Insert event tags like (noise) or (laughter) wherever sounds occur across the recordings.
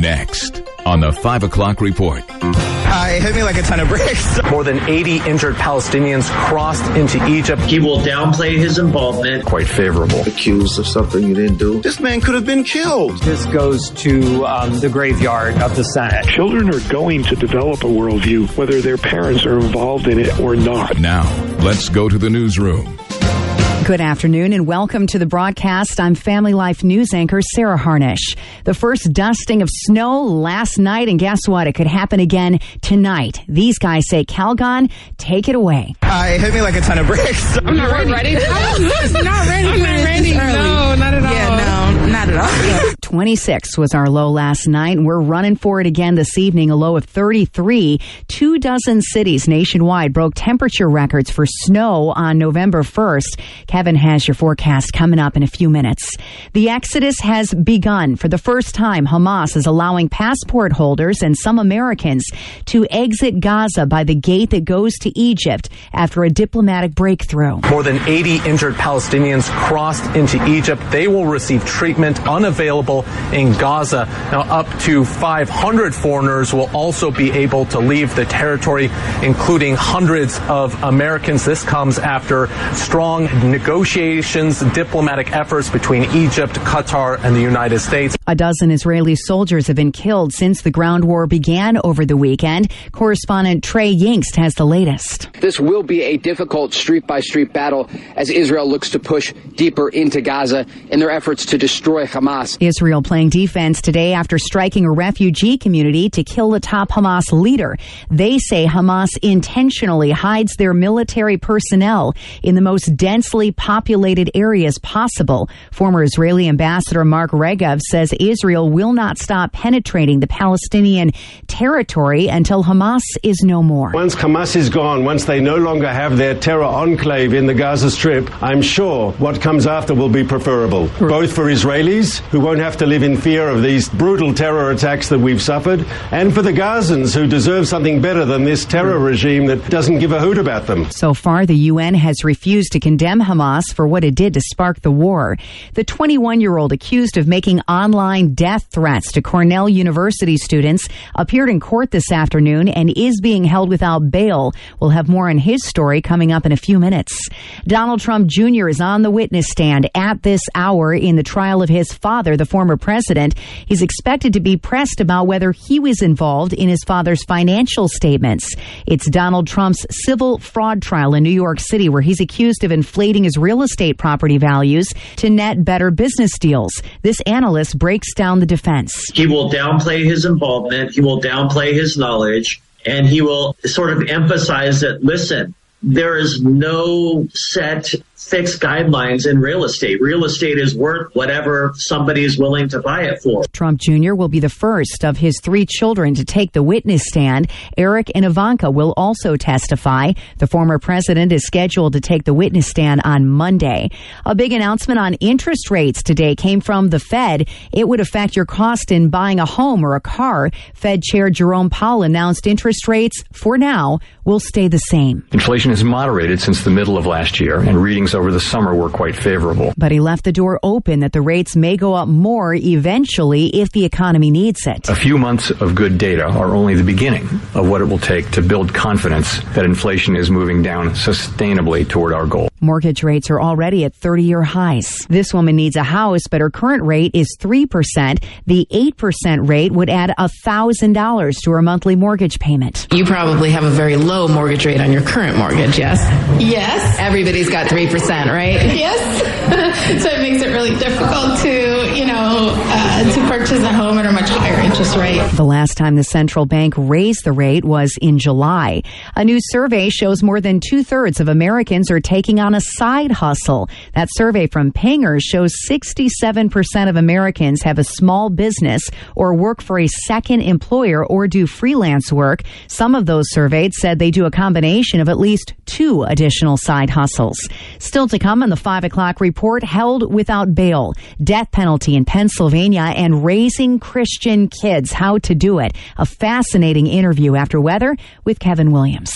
Next on the 5 o'clock report. Uh, it hit me like a ton of bricks. (laughs) More than 80 injured Palestinians crossed into Egypt. He will downplay his involvement. Quite favorable. Accused of something you didn't do. This man could have been killed. This goes to um, the graveyard of the Senate. Children are going to develop a worldview, whether their parents are involved in it or not. Now, let's go to the newsroom. Good afternoon and welcome to the broadcast. I'm Family Life News anchor Sarah Harnish. The first dusting of snow last night, and guess what? It could happen again tonight. These guys say, Calgon, take it away. Uh, it hit me like a ton of bricks. I'm not ready. (laughs) ready. I'm not ready. I'm not ready. No, not at all. Yeah, no, not at all. 26 was our low last night, and we're running for it again this evening. A low of 33. Two dozen cities nationwide broke temperature records for snow on November 1st. Kevin has your forecast coming up in a few minutes. The exodus has begun. For the first time, Hamas is allowing passport holders and some Americans to exit Gaza by the gate that goes to Egypt after a diplomatic breakthrough. More than 80 injured Palestinians crossed into Egypt. They will receive treatment unavailable in Gaza. Now, up to 500 foreigners will also be able to leave the territory, including hundreds of Americans. This comes after strong negotiations, diplomatic efforts between Egypt, Qatar, and the United States. A dozen Israeli soldiers have been killed since the ground war began over the weekend. Correspondent Trey Yingst has the latest. This will be a difficult street by street battle as Israel looks to push deeper into Gaza in their efforts to destroy Hamas. Israel Israel playing defense today after striking a refugee community to kill the top Hamas leader. They say Hamas intentionally hides their military personnel in the most densely populated areas possible. Former Israeli ambassador Mark Regev says Israel will not stop penetrating the Palestinian territory until Hamas is no more. Once Hamas is gone, once they no longer have their terror enclave in the Gaza Strip, I'm sure what comes after will be preferable, both for Israelis who won't have to live in fear of these brutal terror attacks that we've suffered, and for the Gazans who deserve something better than this terror regime that doesn't give a hoot about them. So far, the UN has refused to condemn Hamas for what it did to spark the war. The 21 year old accused of making online death threats to Cornell University students appeared in court this afternoon and is being held without bail. We'll have more on his story coming up in a few minutes. Donald Trump Jr. is on the witness stand at this hour in the trial of his father, the former president. He's expected to be pressed about whether he was involved in his father's financial statements. It's Donald Trump's civil fraud trial in New York City, where he's accused of inflating his real estate property values to net better business deals. This analyst breaks down the defense. He will downplay his involvement, he will downplay his knowledge, and he will sort of emphasize that, listen, there is no set fixed guidelines in real estate. Real estate is worth whatever somebody is willing to buy it for. Trump Jr. will be the first of his three children to take the witness stand. Eric and Ivanka will also testify. The former president is scheduled to take the witness stand on Monday. A big announcement on interest rates today came from the Fed. It would affect your cost in buying a home or a car. Fed Chair Jerome Powell announced interest rates, for now, will stay the same. Inflation has moderated since the middle of last year, and readings over the summer were quite favorable. But he left the door open that the rates may go up more eventually if the economy needs it. A few months of good data are only the beginning of what it will take to build confidence that inflation is moving down sustainably toward our goal. Mortgage rates are already at 30 year highs. This woman needs a house, but her current rate is 3%. The 8% rate would add $1,000 to her monthly mortgage payment. You probably have a very low mortgage rate on your current mortgage, yes? Yes. Everybody's got 3%, right? (laughs) Yes. (laughs) so it makes it really difficult to, you know, uh, to purchase a home at a much higher interest rate. The last time the central bank raised the rate was in July. A new survey shows more than two thirds of Americans are taking on on a side hustle. That survey from Panger shows 67% of Americans have a small business or work for a second employer or do freelance work. Some of those surveyed said they do a combination of at least two additional side hustles. Still to come on the 5 o'clock report, held without bail, death penalty in Pennsylvania, and raising Christian kids, how to do it. A fascinating interview after weather with Kevin Williams.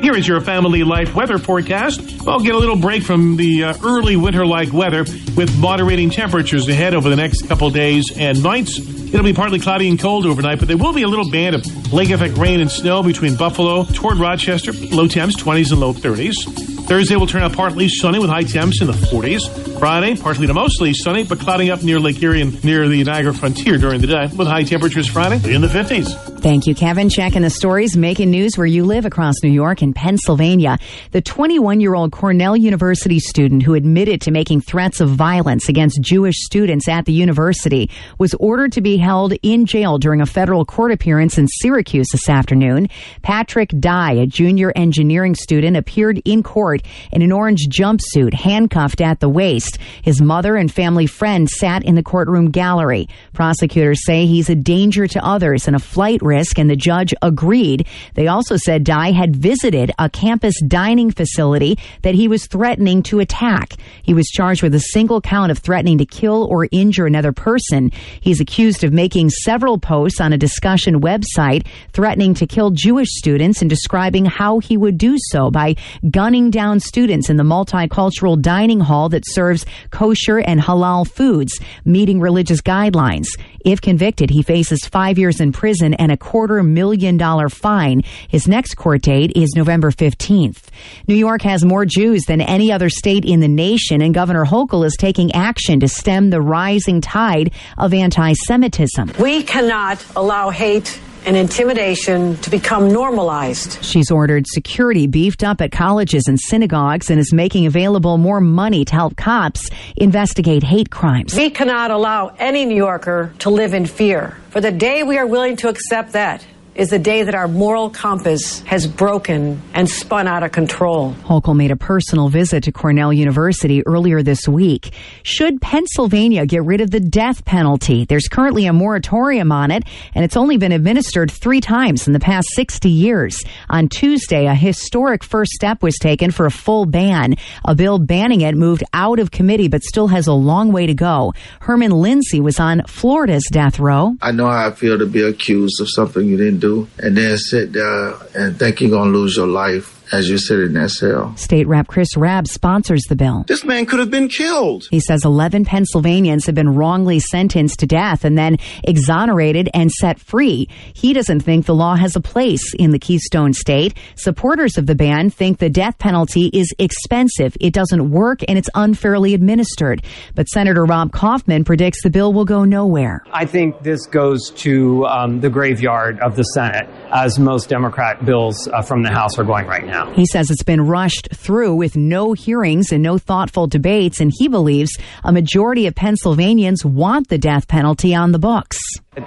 Here is your family life weather forecast. Well, get a little break from the uh, early winter like weather with moderating temperatures ahead over the next couple days and nights. It'll be partly cloudy and cold overnight, but there will be a little band of lake effect rain and snow between Buffalo toward Rochester, low temps 20s and low 30s. Thursday will turn out partly sunny with high temps in the 40s. Friday, partly to mostly sunny, but clouding up near Lake Erie and near the Niagara frontier during the day with high temperatures Friday in the 50s. Thank you, Kevin. Checking the stories, making news where you live across New York and Pennsylvania. The 21 year old Cornell University student who admitted to making threats of violence against Jewish students at the university was ordered to be held in jail during a federal court appearance in Syracuse this afternoon. Patrick Dai, a junior engineering student, appeared in court in an orange jumpsuit, handcuffed at the waist. His mother and family friend sat in the courtroom gallery. Prosecutors say he's a danger to others and a flight risk, and the judge agreed. They also said Dai had visited a campus dining facility that he was threatening to attack. He was charged with a single count of threatening to kill or injure another person. He's accused of making several posts on a discussion website threatening to kill Jewish students and describing how he would do so by gunning down students in the multicultural dining hall that serves kosher and halal foods, meeting religious guidelines. If convicted, he faces five years in prison and a quarter million dollar fine. His next court date is November 15th. New York has more Jews than any other state in the nation, and Governor Hochul is taking action to stem the rising tide of anti Semitism. We cannot allow hate and intimidation to become normalized. She's ordered security beefed up at colleges and synagogues and is making available more money to help cops investigate hate crimes. We cannot allow any New Yorker to live in fear. For the day we are willing to accept that, is the day that our moral compass has broken and spun out of control. Hochul made a personal visit to Cornell University earlier this week. Should Pennsylvania get rid of the death penalty? There's currently a moratorium on it, and it's only been administered three times in the past 60 years. On Tuesday, a historic first step was taken for a full ban. A bill banning it moved out of committee, but still has a long way to go. Herman Lindsey was on Florida's death row. I know how I feel to be accused of something you didn't do and then sit there and think you're going to lose your life as you sit in that cell. State Rep Chris Rabb sponsors the bill. This man could have been killed. He says 11 Pennsylvanians have been wrongly sentenced to death and then exonerated and set free. He doesn't think the law has a place in the Keystone State. Supporters of the ban think the death penalty is expensive, it doesn't work, and it's unfairly administered. But Senator Rob Kauffman predicts the bill will go nowhere. I think this goes to um, the graveyard of the Senate, as most Democrat bills uh, from the House are going right now. He says it's been rushed through with no hearings and no thoughtful debates, and he believes a majority of Pennsylvanians want the death penalty on the books.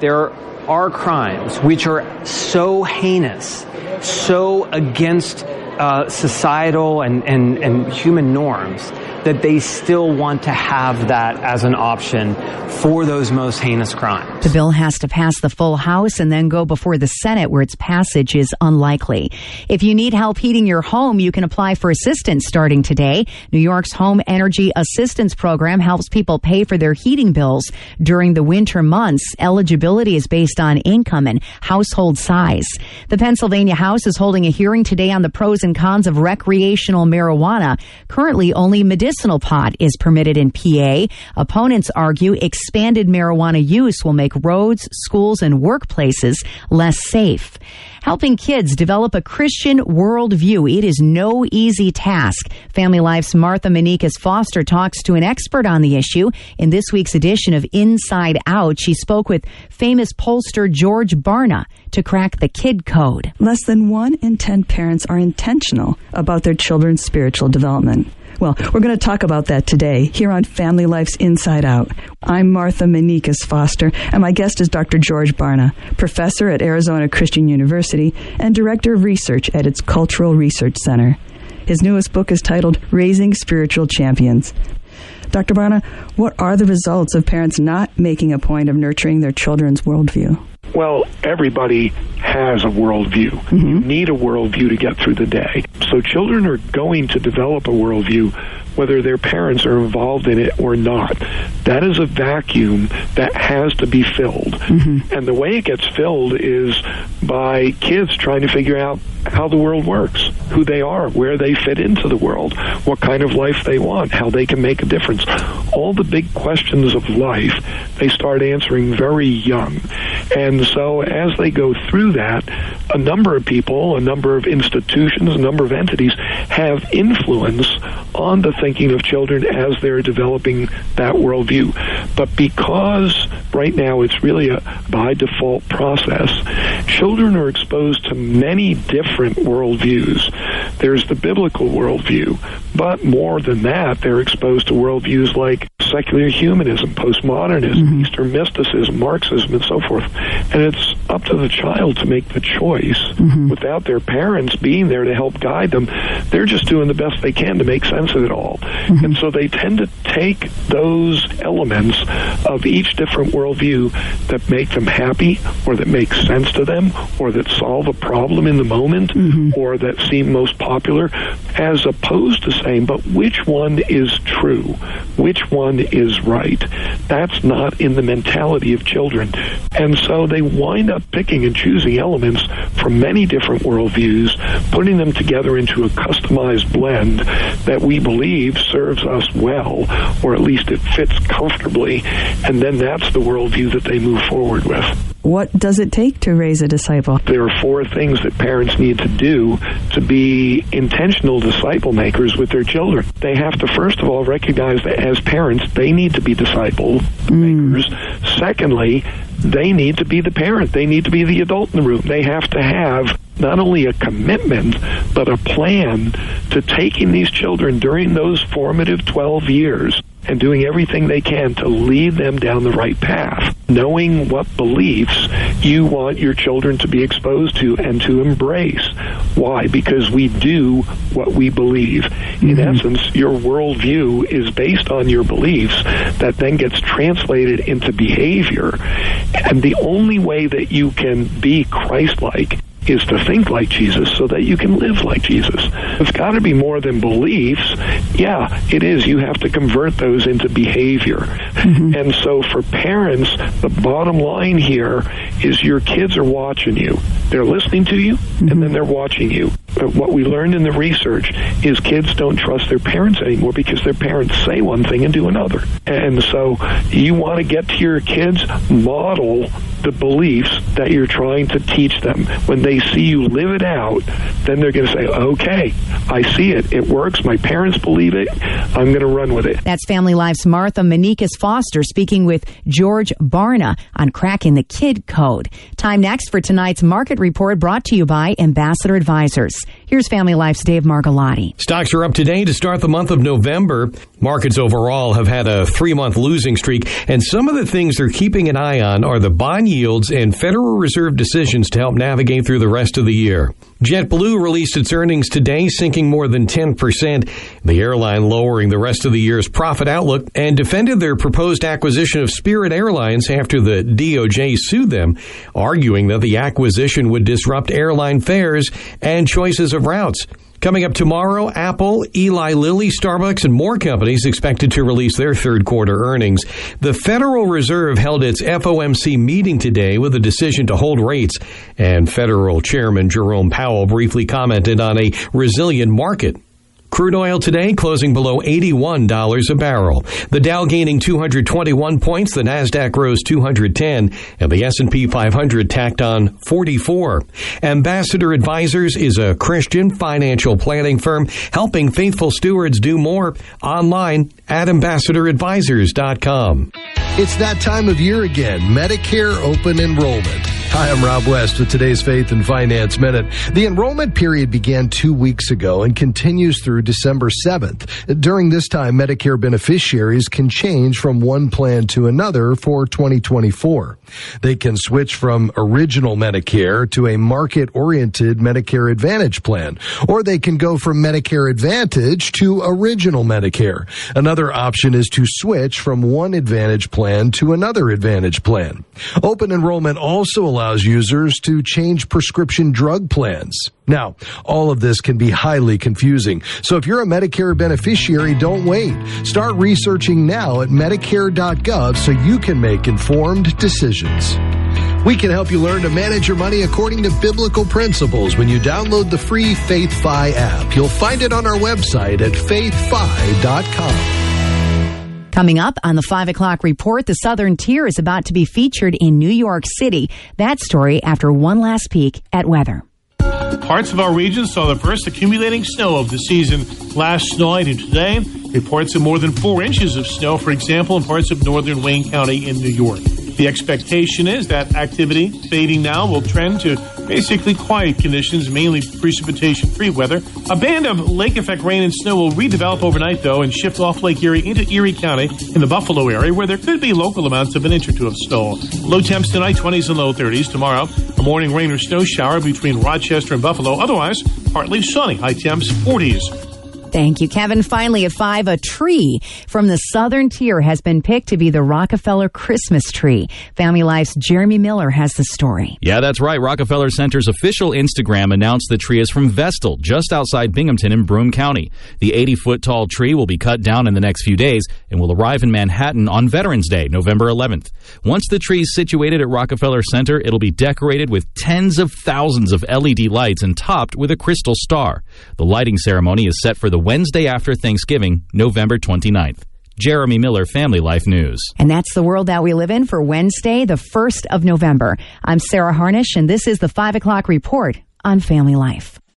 There are crimes which are so heinous, so against uh, societal and, and, and human norms that they still want to have that as an option for those most heinous crimes. The bill has to pass the full House and then go before the Senate, where its passage is unlikely. If you need help heating your home, you can apply for assistance starting today. New York's Home Energy Assistance Program helps people pay for their heating bills during the winter months. Eligibility is based on income and household size. The Pennsylvania House is holding a hearing today on the pros and cons of recreational marijuana. Currently, only medicinal medicinal pot is permitted in PA. Opponents argue expanded marijuana use will make roads, schools, and workplaces less safe. Helping kids develop a Christian worldview, it is no easy task. Family Life's Martha Manikas Foster talks to an expert on the issue. In this week's edition of Inside Out, she spoke with famous pollster George Barna to crack the kid code. Less than one in 10 parents are intentional about their children's spiritual development. Well, we're going to talk about that today here on Family Life's Inside Out. I'm Martha Manikas Foster, and my guest is Dr. George Barna, professor at Arizona Christian University and director of research at its Cultural Research Center. His newest book is titled Raising Spiritual Champions. Dr. Barna, what are the results of parents not making a point of nurturing their children's worldview? Well, everybody has a worldview. Mm-hmm. You need a worldview to get through the day. So children are going to develop a worldview whether their parents are involved in it or not. That is a vacuum that has to be filled. Mm-hmm. And the way it gets filled is by kids trying to figure out how the world works, who they are, where they fit into the world, what kind of life they want, how they can make a difference. All the big questions of life they start answering very young. And so as they go through that, a number of people, a number of institutions, a number of entities have influence on the thinking of children as they're developing that worldview. But because right now it's really a by default process, children are exposed to many different worldviews. There's the biblical worldview, but more than that, they're exposed to worldviews like secular humanism, postmodernism, mm-hmm. Eastern mysticism, Marxism, and so forth. And it's up to the child to make the choice mm-hmm. without their parents being there to help guide them. They're just doing the best they can to make sense of it all. Mm-hmm. And so they tend to take those elements of each different worldview that make them happy or that make sense to them or that solve a problem in the moment mm-hmm. or that seem most popular as opposed to saying, but which one is true? Which one is right? That's not in the mentality of children. And so they wind up picking and choosing elements from many different worldviews, putting them together into a customized blend that we believe serves us well, or at least it fits comfortably. And then that's the worldview that they move forward with. What does it take to raise a disciple? There are four things that parents need to do to be intentional disciple makers with their children. They have to, first of all, recognize that as parents, they need to be disciple mm. makers. Secondly, they need to be the parent. They need to be the adult in the room. They have to have not only a commitment, but a plan to taking these children during those formative 12 years and doing everything they can to lead them down the right path, knowing what beliefs you want your children to be exposed to and to embrace. Why? Because we do what we believe. In mm-hmm. essence, your worldview is based on your beliefs that then gets translated into behavior. And the only way that you can be Christ-like is to think like Jesus so that you can live like Jesus. It's got to be more than beliefs. Yeah, it is. You have to convert those into behavior. Mm-hmm. And so for parents, the bottom line here is your kids are watching you. They're listening to you and then mm-hmm. they're watching you. But what we learned in the research is kids don't trust their parents anymore because their parents say one thing and do another. And so you want to get to your kids, model the beliefs that you're trying to teach them. When they see you live it out, then they're going to say, okay, I see it. It works. My parents believe it. I'm going to run with it. That's Family Life's Martha Manikas Foster speaking with George Barna on cracking the kid code. Time next for tonight's market report brought to you by Ambassador Advisors. Here's Family Life's Dave Margolotti. Stocks are up today to start the month of November. Markets overall have had a three month losing streak, and some of the things they're keeping an eye on are the bond yields and Federal Reserve decisions to help navigate through the rest of the year. JetBlue released its earnings today, sinking more than 10%. The airline lowering the rest of the year's profit outlook and defended their proposed acquisition of Spirit Airlines after the DOJ sued them, arguing that the acquisition would disrupt airline fares and choices of routes. Coming up tomorrow, Apple, Eli Lilly, Starbucks, and more companies expected to release their third quarter earnings. The Federal Reserve held its FOMC meeting today with a decision to hold rates, and Federal Chairman Jerome Powell briefly commented on a resilient market. Crude oil today closing below $81 a barrel. The Dow gaining 221 points, the Nasdaq rose 210, and the S&P 500 tacked on 44. Ambassador Advisors is a Christian financial planning firm helping faithful stewards do more online at ambassadoradvisors.com. It's that time of year again, Medicare open enrollment. Hi, I'm Rob West with today's Faith and Finance Minute. The enrollment period began two weeks ago and continues through December 7th. During this time, Medicare beneficiaries can change from one plan to another for 2024. They can switch from original Medicare to a market-oriented Medicare Advantage plan, or they can go from Medicare Advantage to original Medicare. Another option is to switch from one Advantage plan to another Advantage plan. Open enrollment also allows allows users to change prescription drug plans. Now, all of this can be highly confusing. So if you're a Medicare beneficiary, don't wait. Start researching now at Medicare.gov so you can make informed decisions. We can help you learn to manage your money according to biblical principles when you download the free FaithFi app. You'll find it on our website at faithfi.com. Coming up on the 5 o'clock report, the Southern Tier is about to be featured in New York City. That story after one last peek at weather. Parts of our region saw the first accumulating snow of the season last night and today. Reports of more than four inches of snow, for example, in parts of northern Wayne County in New York. The expectation is that activity fading now will trend to basically quiet conditions, mainly precipitation free weather. A band of lake effect rain and snow will redevelop overnight, though, and shift off Lake Erie into Erie County in the Buffalo area, where there could be local amounts of an inch or two of snow. Low temps tonight, 20s and low 30s. Tomorrow, a morning rain or snow shower between Rochester and Buffalo. Otherwise, partly sunny, high temps 40s. Thank you, Kevin. Finally, at five, a tree from the southern tier has been picked to be the Rockefeller Christmas tree. Family Life's Jeremy Miller has the story. Yeah, that's right. Rockefeller Center's official Instagram announced the tree is from Vestal, just outside Binghamton in Broome County. The 80 foot tall tree will be cut down in the next few days and will arrive in Manhattan on Veterans Day, November 11th. Once the tree is situated at Rockefeller Center, it'll be decorated with tens of thousands of LED lights and topped with a crystal star. The lighting ceremony is set for the Wednesday after Thanksgiving, November 29th. Jeremy Miller, Family Life News. And that's the world that we live in for Wednesday, the 1st of November. I'm Sarah Harnish, and this is the 5 o'clock report on Family Life.